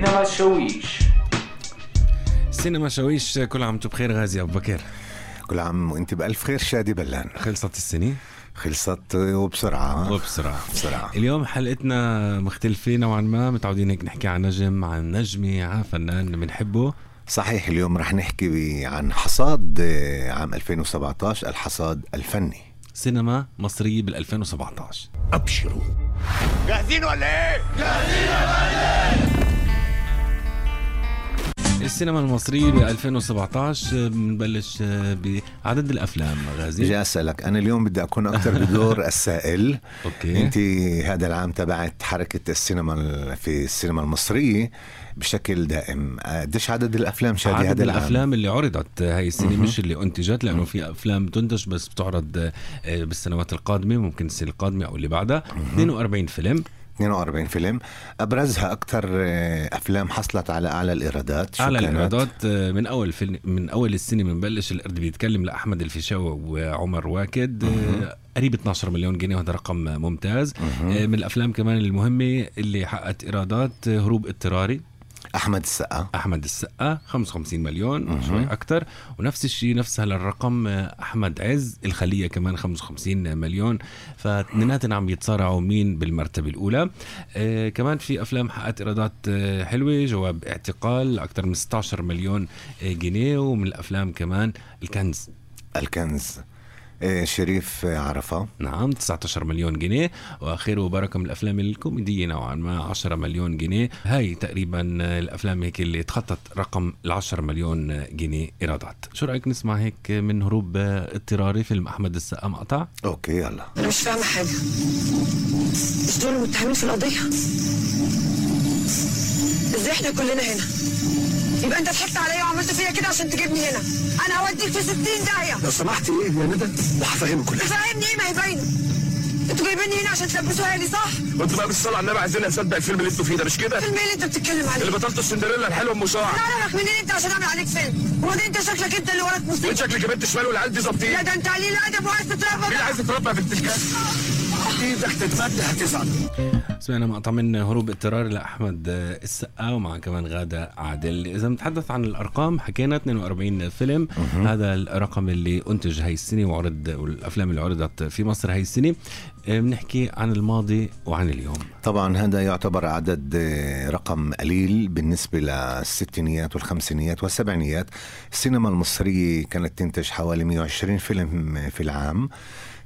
سينما شويش. سينما شويش كل عام وأنتم بخير غازي أبو بكر. كل عام وانت بألف خير شادي بلان خلصت السنة؟ خلصت وبسرعة. وبسرعة. بسرعة. اليوم حلقتنا مختلفة نوعا ما متعودين هيك نحكي عن نجم عن نجمة عن فنان بنحبه. صحيح اليوم رح نحكي عن حصاد آه، عام 2017 الحصاد الفني. سينما مصرية بال 2017 أبشروا. جاهزين ولا إيه؟ السينما المصرية ب 2017 بنبلش بعدد الأفلام غازي. جاي أسألك. أنا اليوم بدي أكون أكثر بدور السائل. أوكي. أنت هذا العام تبعت حركة السينما ال- في السينما المصرية بشكل دائم. قديش عدد الأفلام شادي عدد هذا العام؟ الأفلام اللي عرضت هاي السنة مش اللي أنتجت لأنه في أفلام تنتج بس بتعرض آه، بالسنوات القادمة ممكن السنة القادمة أو اللي بعدها. 42 فيلم. 42 فيلم. أبرزها أكثر آه، أفلام حصلت على أعلى الإيرادات. شو أعلى كانت؟ الإيرادات آه، من أول فيلم من أول السنة بنبلش القرد بيتكلم لأحمد الفيشاوي وعمر واكد. آه، قريب 12 مليون جنيه وهذا رقم ممتاز. من الأفلام كمان المهمة اللي حققت إيرادات هروب اضطراري. أحمد السقا. أحمد السقا 55 مليون. شوي أكثر ونفس الشيء نفس هالرقم أحمد عز الخلية كمان 55 مليون. فاثنيناتهم عم يتصارعوا مين بالمرتبة الأولى. آه كمان في أفلام حققت إيرادات آه حلوة جواب اعتقال أكثر من 16 مليون آه جنيه. ومن الأفلام كمان الكنز. الكنز. شريف عرفة. نعم 19 مليون جنيه. واخره بركه من الأفلام الكوميدية نوعا ما 10 مليون جنيه. هاي تقريبا الأفلام هيك اللي تخطت رقم ال 10 مليون جنيه إيرادات. شو رأيك نسمع هيك من هروب اضطراري فيلم أحمد السقا مقطع؟ أوكي يلا. أنا مش فاهمة حاجة. مش دول المتهمين في القضية؟ إزاي إحنا كلنا هنا؟ يبقى انت ضحكت عليا وعملت فيا كده عشان تجيبني هنا. أنا هوديك في 60 داهية. لو سمحتي إيه يا ندى؟ وهفهمك كل حاجة فاهمني إيه؟ ما هي باينة. أنتوا جايبيني هنا عشان تلبسوها لي صح؟ وانتوا بقى بالصلاه على النبي عايزين نصدق الفيلم اللي أنتوا فيه ده مش كده؟ فيلم إيه اللي انت بتتكلم عليه. اللي بطلته السندريلا الحلوه ام شعر أنا اعرفك منين انت عشان اعمل عليك فيلم. وبعدين انت شكلك انت اللي وراك مصيبه شكلك يا بنت شمال والعيال دي ظابطين. لا ده انت قليل ادب وعايز تتربى. مين. عايز تتربى في دي تحت تتمد هتزعل. سمعنا مقطع من هروب اضطراري لأحمد السقا ومع كمان غادة عادل. إذا بنتحدث عن الأرقام حكينا 42 فيلم. هذا الرقم اللي أنتج هاي السنة وعرض والأفلام اللي عرضت في مصر هاي السنة. آه، بنحكي عن الماضي وعن اليوم. طبعا هذا يعتبر عدد آه، رقم قليل بالنسبة للستينيات والخمسينيات والسبعينيات. السينما المصرية كانت تنتج حوالي 120 فيلم في العام.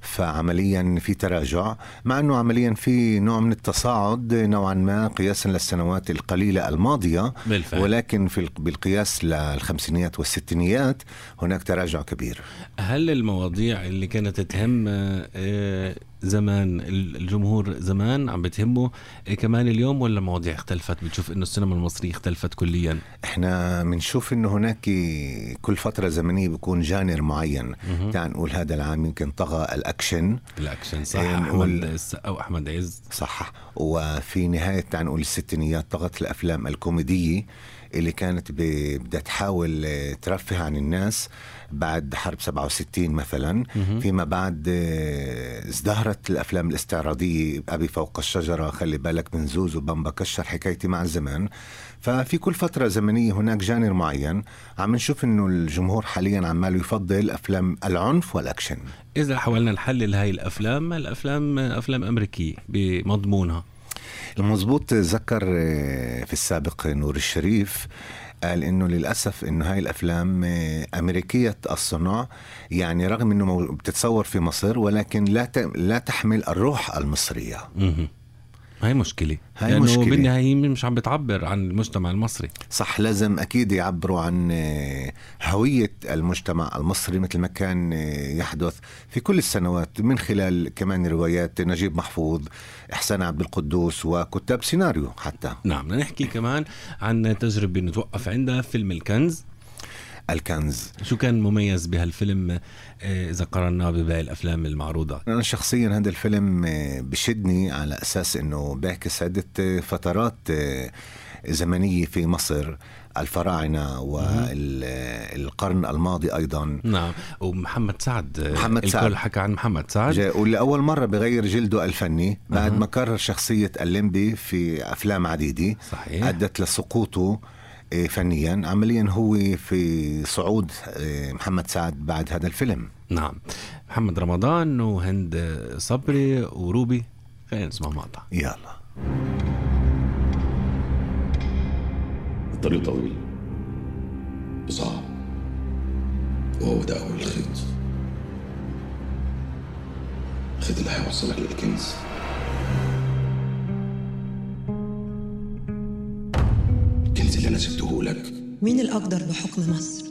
فعمليا في تراجع مع إنه عمليا في نوع من التصاعد نوعا ما قياسا للسنوات القليلة الماضية بالفعل. ولكن في بالقياس للخمسينيات والستينيات هناك تراجع كبير هل المواضيع اللي كانت تهم آه، زمان الجمهور زمان عم بتهمه. آه، كمان اليوم ولا المواضيع اختلفت؟ بتشوف إنه السينما المصرية اختلفت كليا؟ إحنا بنشوف إنه هناك كل فترة زمنية بيكون genre معين. تعال نقول هذا العام يمكن طغى الأكشن. الأكشن صح. إيه، أحمد نقول- السقا واحمد عز. صح. وفي نهاية تعال نقول الستينيات طغت الأفلام الكوميدية. اللي كانت بدها تحاول آه، ترفه عن الناس بعد حرب 67 مثلا. فيما بعد آه، ازدهرت الأفلام الاستعراضية أبي فوق الشجرة خلي بالك من زوزو بامبا كشر حكايتي مع الزمان ففي كل فترة زمنية هناك جانر معين. عم نشوف إنه الجمهور حاليا عماله يفضل أفلام العنف والأكشن. إذا حاولنا نحلل هاي الأفلام الأفلام أفلام أمريكية بمضمونها. المزبوط ذكر آه، في السابق نور الشريف قال إنه للأسف إنه هاي الأفلام آه، أمريكية الصنع يعني رغم إنه بتتصور في مصر ولكن لا لا تحمل الروح المصرية. هاي مشكلة. هاي لأنه مشكلة. بالنهاية مش عم بتعبر عن المجتمع المصري. صح لازم أكيد يعبروا عن آه، هوية المجتمع المصري مثل ما كان آه، يحدث في كل السنوات من خلال كمان روايات نجيب محفوظ إحسان عبد القدوس وكتاب سيناريو حتى. نعم نحكي كمان عن تجربة نتوقف عندها فيلم الكنز. الكنز. شو كان مميز بهالفيلم آه، إذا قارناه بباقي الأفلام المعروضة؟ أنا شخصيا هذا الفيلم آه، بشدني على أساس أنه بيعكس عدة آه، فترات زمنية في مصر الفراعنة والقرن الماضي أيضا. نعم. ومحمد سعد محمد الكل سعد. حكى عن محمد سعد. جاء ولأول مرة بغير جلده الفني بعد ما كرر شخصية الليمبي في أفلام عديدة صحيح. أدت لسقوطه. فنيا. عمليا هو في صعود آه، محمد سعد بعد هذا الفيلم. نعم. محمد رمضان وهند صبري وروبي. خلينا نسمع مقطع. يلا. الطريق طويل. وصعب وهو ده أول الخيط. الخيط اللي هيوصلك للكنز. اللي أنا سبته لك. مين الأقدر بحكم مصر؟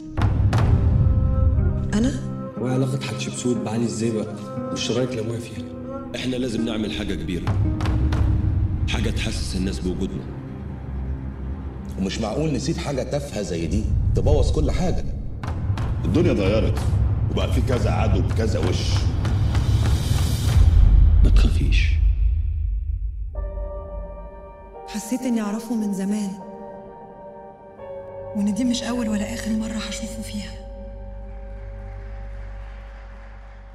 أنا؟ وعلاقة حتشبسوت بعلي إزاي بقى؟ والشرايط اللي ابويا فيها إحنا لازم نعمل حاجة كبيرة. حاجة تحسس الناس بوجودنا. ومش معقول نسيب حاجة تافهة زي دي؟ تبوظ كل حاجة. الدنيا اتغيرت وبقى في كذا عدو بكذا وش. ما تخافيش. حسيت إني أعرفه من زمان. وإن دي مش أول ولا آخر مرة هشوفه فيها.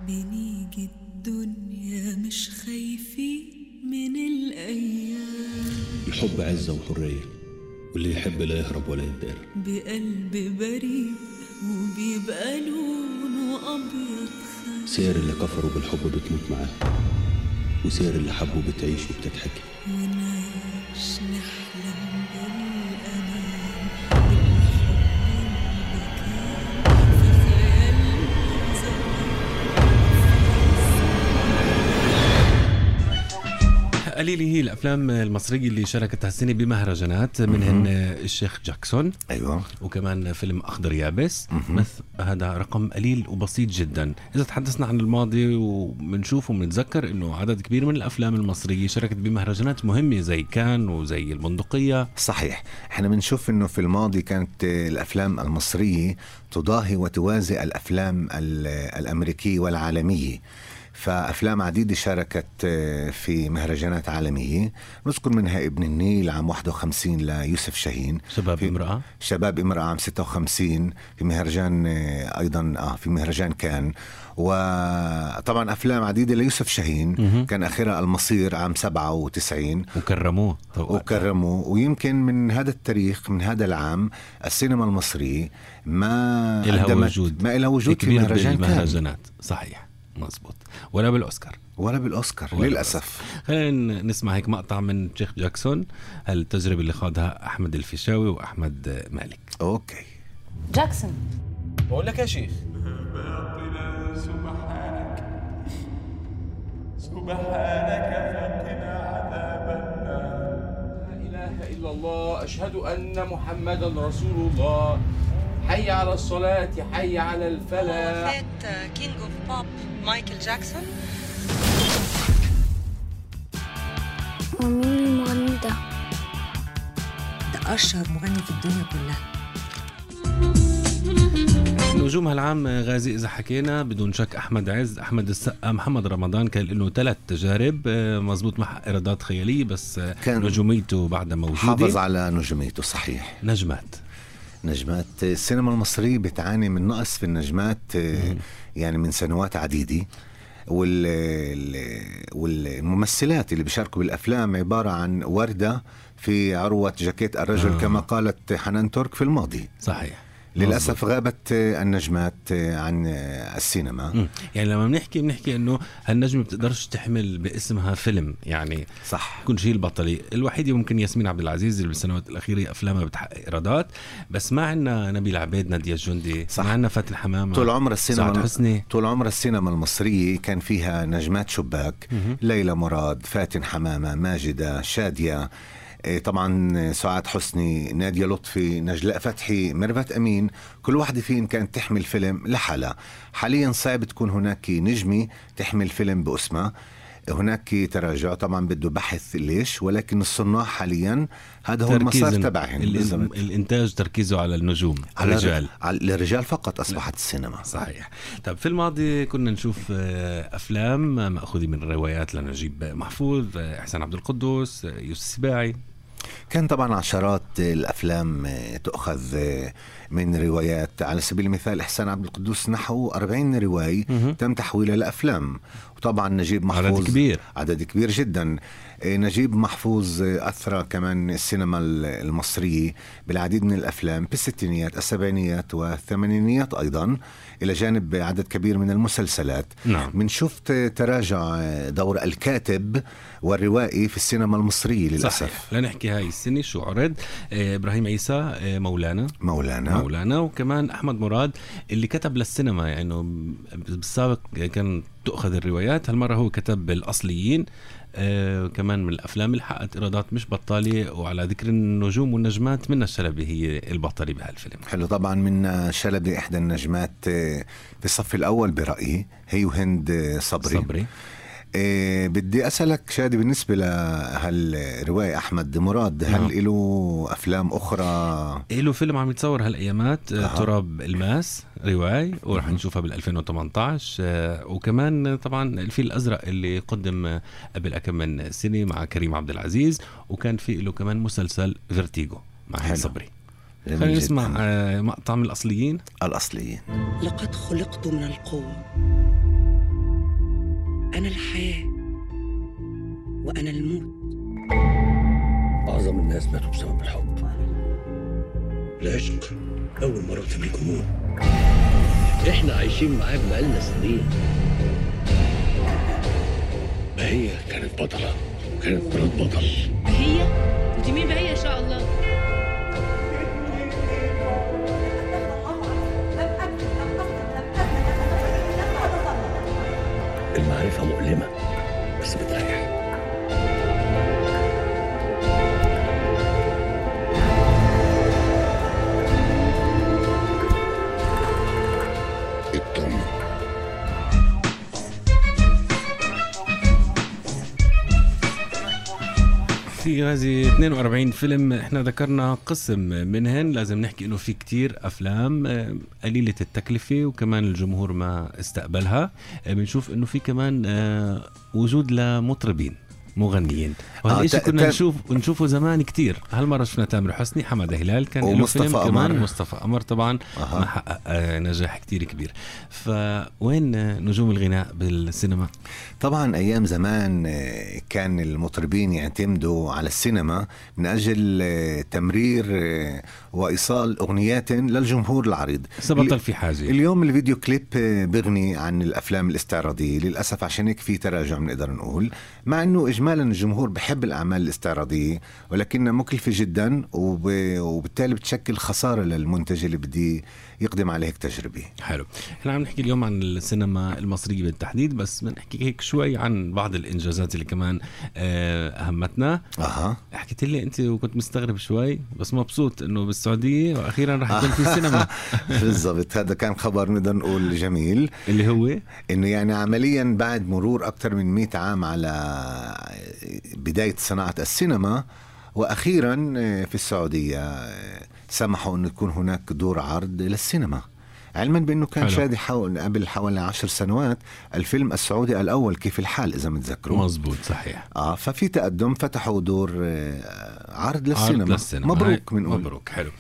بنيجي الدنيا مش خايفين من الأيام. الحب عزة وحرية واللي يحب لا يهرب ولا يدار بقلب بريء وبيبقى لونه أبيض خالص سير اللي كفروا بالحب بتموت معاه وسير اللي حبوا بتعيش وبتضحكي ونعيش نحلم قليلة هي الأفلام المصرية اللي شاركت هالسنة بمهرجانات منهن الشيخ جاكسون. أيوة. وكمان فيلم أخضر يابس. هذا رقم قليل وبسيط جدا. إذا تحدثنا عن الماضي وبنشوف وبنتذكر أنه عدد كبير من الأفلام المصرية شاركت بمهرجانات مهمة زي كان وزي البندقية. صحيح. إحنا بنشوف إنه في الماضي كانت الأفلام المصرية تضاهي وتوازي الأفلام ال- الأمريكية والعالمية. فأفلام عديدة شاركت آه، في مهرجانات عالمية. نذكر منها ابن النيل عام 51 ليوسف شاهين. شباب امرأة. شباب امرأة عام 56 في مهرجان آه، أيضا آه في مهرجان كان. وطبعا أفلام عديدة ليوسف شاهين. كان آخرها المصير عام 97 وكرموه. وكرموا ويمكن من هذا التاريخ من هذا العام السينما المصرية ما إلها وجود. ما إلها وجود في مهرجان كان. صحيح. مزبوط ولا بالأوسكار. ولا بالأوسكار ولا للأسف. خلينا نسمع هيك مقطع من شيخ جاكسون. التجربة اللي خاضها أحمد الفيشاوي وأحمد مالك. أوكي. جاكسون. بقول لك يا شيخ. لا إله إلا الله. أشهد أن محمدا رسول الله. حي على الصلاة حي على الفلاح. The King of Pop مايكل جاكسون. ومين المغني ده؟ ده أشهر مغني في الدنيا كلها. نجوم هالعام غازي إذا حكينا بدون شك أحمد عز أحمد السقا محمد رمضان كان له ثلاث تجارب آه، مزبوط محقق إيرادات خيالية بس آه، كان نجوميته بعدها موجودة. حافظ على نجوميته صحيح. نجمات. نجمات السينما المصرية بتعاني من نقص في النجمات آه، يعني من سنوات عديدة. وال ال- والممثلات اللي بيشاركوا بالأفلام عبارة عن وردة في عروة جاكيت الرجل آه. كما قالت حنان ترك في الماضي. صحيح. للأسف غابت النجمات عن السينما. يعني لما بنحكي بنحكي إنه هالنجمة بتقدرش تحمل باسمها فيلم يعني صح. تكون شيء البطلي. الوحيده ممكن ياسمين عبد العزيز اللي بالسنوات الأخيرة أفلامها بتحقق إيرادات بس ما عندنا نبيل عبيد نادية الجندي صح. ما عندنا فاتن حمامة طول عمر السينما حسني. طول عمر السينما المصرية كان فيها نجمات شباك ليلى مراد فاتن حمامة ماجدة شادية إيه طبعا سعاد حسني نادية لطفي نجلاء فتحي ميرفت أمين كل واحدة فيهم كانت تحمل فيلم لحالها. حاليا صعب تكون هناك نجمة تحمل فيلم بأسمها. هناك تراجع طبعا بده بحث ليش ولكن الصناع حاليا هذا هو المسار تبعهم. الإنتاج تركيزه على النجوم على الرجال. على الرجال فقط أصبحت السينما. صحيح. طب في الماضي كنا نشوف آه، أفلام مأخوذة من روايات لنجيب محفوظ آه، إحسان عبد القدوس آه، يوسف السباعي. كان طبعا عشرات الأفلام تؤخذ من روايات. على سبيل المثال إحسان عبد القدوس نحو 40 رواية تم تحويلها لأفلام. وطبعا نجيب محفوظ عدد كبير. عدد كبير جدا. آه، نجيب محفوظ أثرى كمان السينما ال- المصرية بالعديد من الأفلام بالستينيات السبعينيات والثمانينيات أيضا إلى جانب عدد كبير من المسلسلات. نعم. بنشوف ت- تراجع دور الكاتب والروائي في السينما المصرية للأسف. صحيح لنحكي هاي السنة شو عرض. آه، إبراهيم عيسى آه، مولانا. مولانا. مولانا. وكمان أحمد مراد اللي كتب للسينما يعني بالسابق كان تؤخذ الروايات هالمرة هو كتب الاصليين آه كمان من الأفلام اللي حققت إيرادات مش بطالة وعلى ذكر النجوم والنجمات منى الشلبي هي البطلة بهالفيلم. حلو. طبعا من شلبي إحدى النجمات آه، في الصف الأول برأيي هي وهند آه، صبري. صبري. بدي أسألك شادي بالنسبة لهالرواية أحمد مراد نعم. هل له أفلام أخرى له فيلم عم يتصور هالأيامات آه. أها. تراب الماس رواية ورح نشوفها بال 2018 آه، وكمان طبعا الفيل الأزرق اللي قدم آه، قبل كم من سنة مع كريم عبد العزيز وكان في له كمان مسلسل فيرتيجو مع حلو. صبري خلينا. نسمع آه، مقطع من الأصليين الأصليين لقد خلقت من القوة أنا الحياة وأنا الموت. أعظم الناس ماتوا بسبب الحب. العشق أول مرة الجمهور. إحنا عايشين معاك بقالنا سنين. ما هي كانت بطلة؟ كانت مرات بطل هي؟ ودي مين بقى هي إن شاء الله؟ المعرفة مؤلمة بس بتريح. في هذه 42 فيلم إحنا ذكرنا قسم منهن لازم نحكي إنه في كتير أفلام آه، قليلة التكلفة وكمان الجمهور ما استقبلها. آه، بنشوف إنه في كمان آه، وجود لمطربين. مغنيين. آه، كنا تا- نشوف نشوفه زمان كتير. هالمرة شفنا تامر حسني حمادة هلال كان ومصطفى فيلم كمان. قمر. مصطفى قمر طبعا أها. ما حقق آه، نجاح كتير كبير. فوين آه، نجوم الغناء بالسينما؟ طبعا أيام زمان كان المطربين يعتمدوا على السينما من أجل تمرير وإيصال أغنيات للجمهور العريض. سبطل في حاجة اليوم الفيديو كليب بغني عن الأفلام الاستعراضية. للأسف عشان هيك في تراجع بنقدر نقول مع إنه اجمالا الجمهور بحب الأعمال الاستعراضية ولكنها مكلفة جدا وب... وبالتالي بتشكل خسارة للمنتج اللي بدي يقدم على هيك تجربة. حلو. إحنا عم نحكي اليوم عن السينما المصرية بالتحديد بس بنحكي هيك شوي عن بعض الإنجازات اللي كمان آه، أهمتنا. أها. حكيت لي أنت وكنت مستغرب شوي بس مبسوط إنه بالسعودية وأخيرا رح يكون في سينما. بالضبط. هذا كان خبر نقدر نقول جميل. اللي هو؟ إنه يعني عمليا بعد مرور أكثر من 100 عام على بداية صناعة السينما وأخيرا في السعودية سمحوا انه يكون هناك دور عرض للسينما. علما بأنه كان حلو. شادي حول قبل حوالي عشر سنوات الفيلم السعودي الأول كيف الحال إذا متذكروا مزبوط صحيح. آه ففي تقدم فتحوا دور آه، عرض للسينما, عرض للسينما. مبروك بنقول مبروك حلو.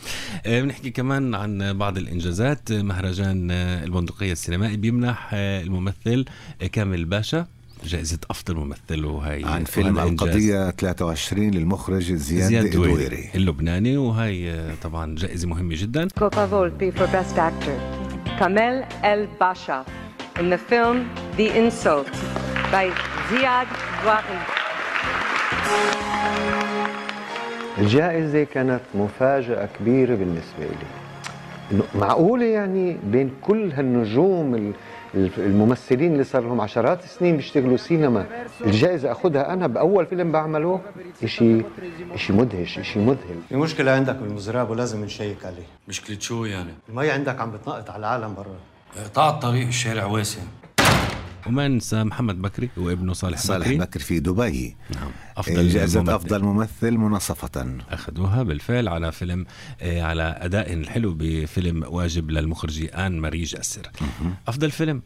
آه، بنحكي كمان عن بعض الإنجازات. آه، مهرجان آه، البندقية السينمائي بيمنح آه، الممثل آه، كامل باشا. جائزة أفضل ممثل وهي عن فيلم. القضية 23 للمخرج زياد, زياد دويري دويري اللبناني وهي طبعا جائزة مهمة جدا Copa Volpi for Best Actor. Kamel El Basha in the film The Insult by Ziad Douari. الجائزة كانت مفاجأة كبيرة بالنسبة لي معقولة يعني بين كل هالنجوم ال- الممثلين اللي صار لهم عشرات السنين بيشتغلوا سينما. الجائزة أخذها أنا بأول فيلم بعمله إشي إشي مدهش إشي مذهل. في مشكلة عندك بالمزراب ولازم نشيك عليه. مشكلة شو يعني؟ المي عندك عم بتنقط على العالم برا. قطع الطريق الشارع واسع. وما ننسى محمد بكري وابنه صالح, صالح بكري. صالح بكري في دبي. نعم أفضل إيه، جائزة ممثل. أفضل ممثل مناصفة أخذوها بالفعل على فيلم إيه، على أداء الحلو بفيلم واجب للمخرج آن ماري جاسر. أفضل فيلم؟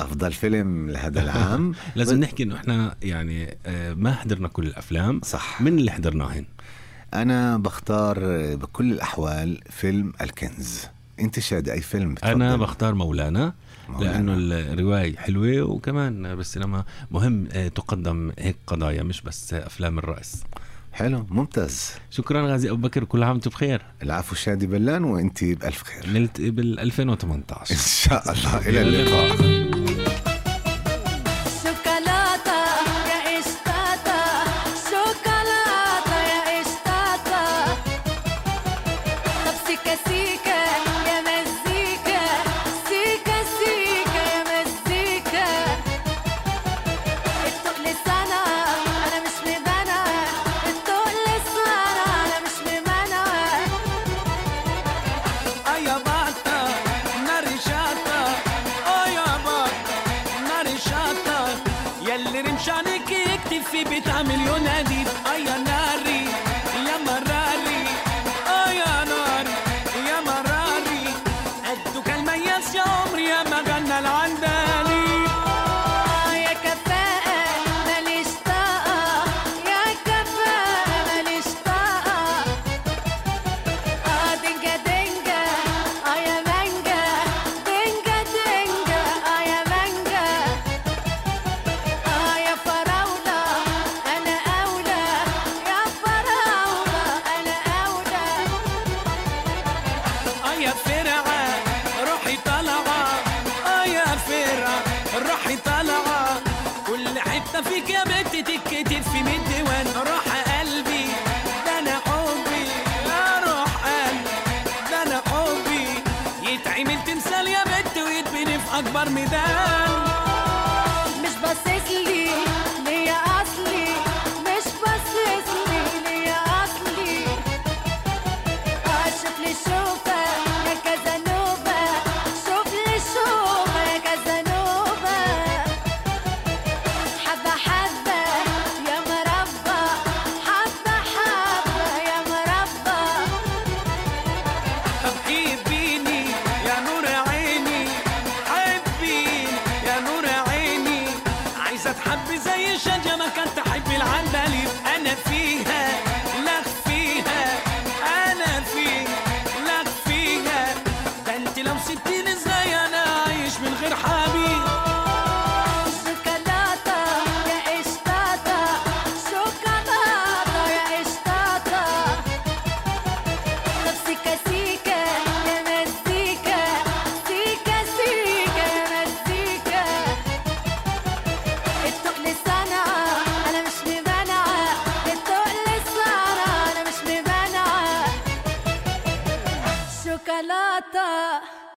أفضل فيلم لهذا العام. لازم بل... نحكي إنه إحنا يعني إيه، ما حضرنا كل الأفلام. صح. من اللي حضرناهن أنا بختار بكل الأحوال فيلم الكنز. أنت شاد أي فيلم؟ بتفضل. أنا بختار مولانا. لأنه نعم. الرواية حلوة وكمان بالسينما مهم آه، تقدم هيك قضايا مش بس أفلام الرأس. حلو ممتاز. شكرا غازي أبو بكر كل عام وأنتم بخير. العفو شادي بلان وأنت بألف خير. نلتقي بال 2018 إن شاء الله. إلى اللقاء. غير مشانك يكتفي بتعمل بيتها مليون ايا نار Και δεν σβήστε τι!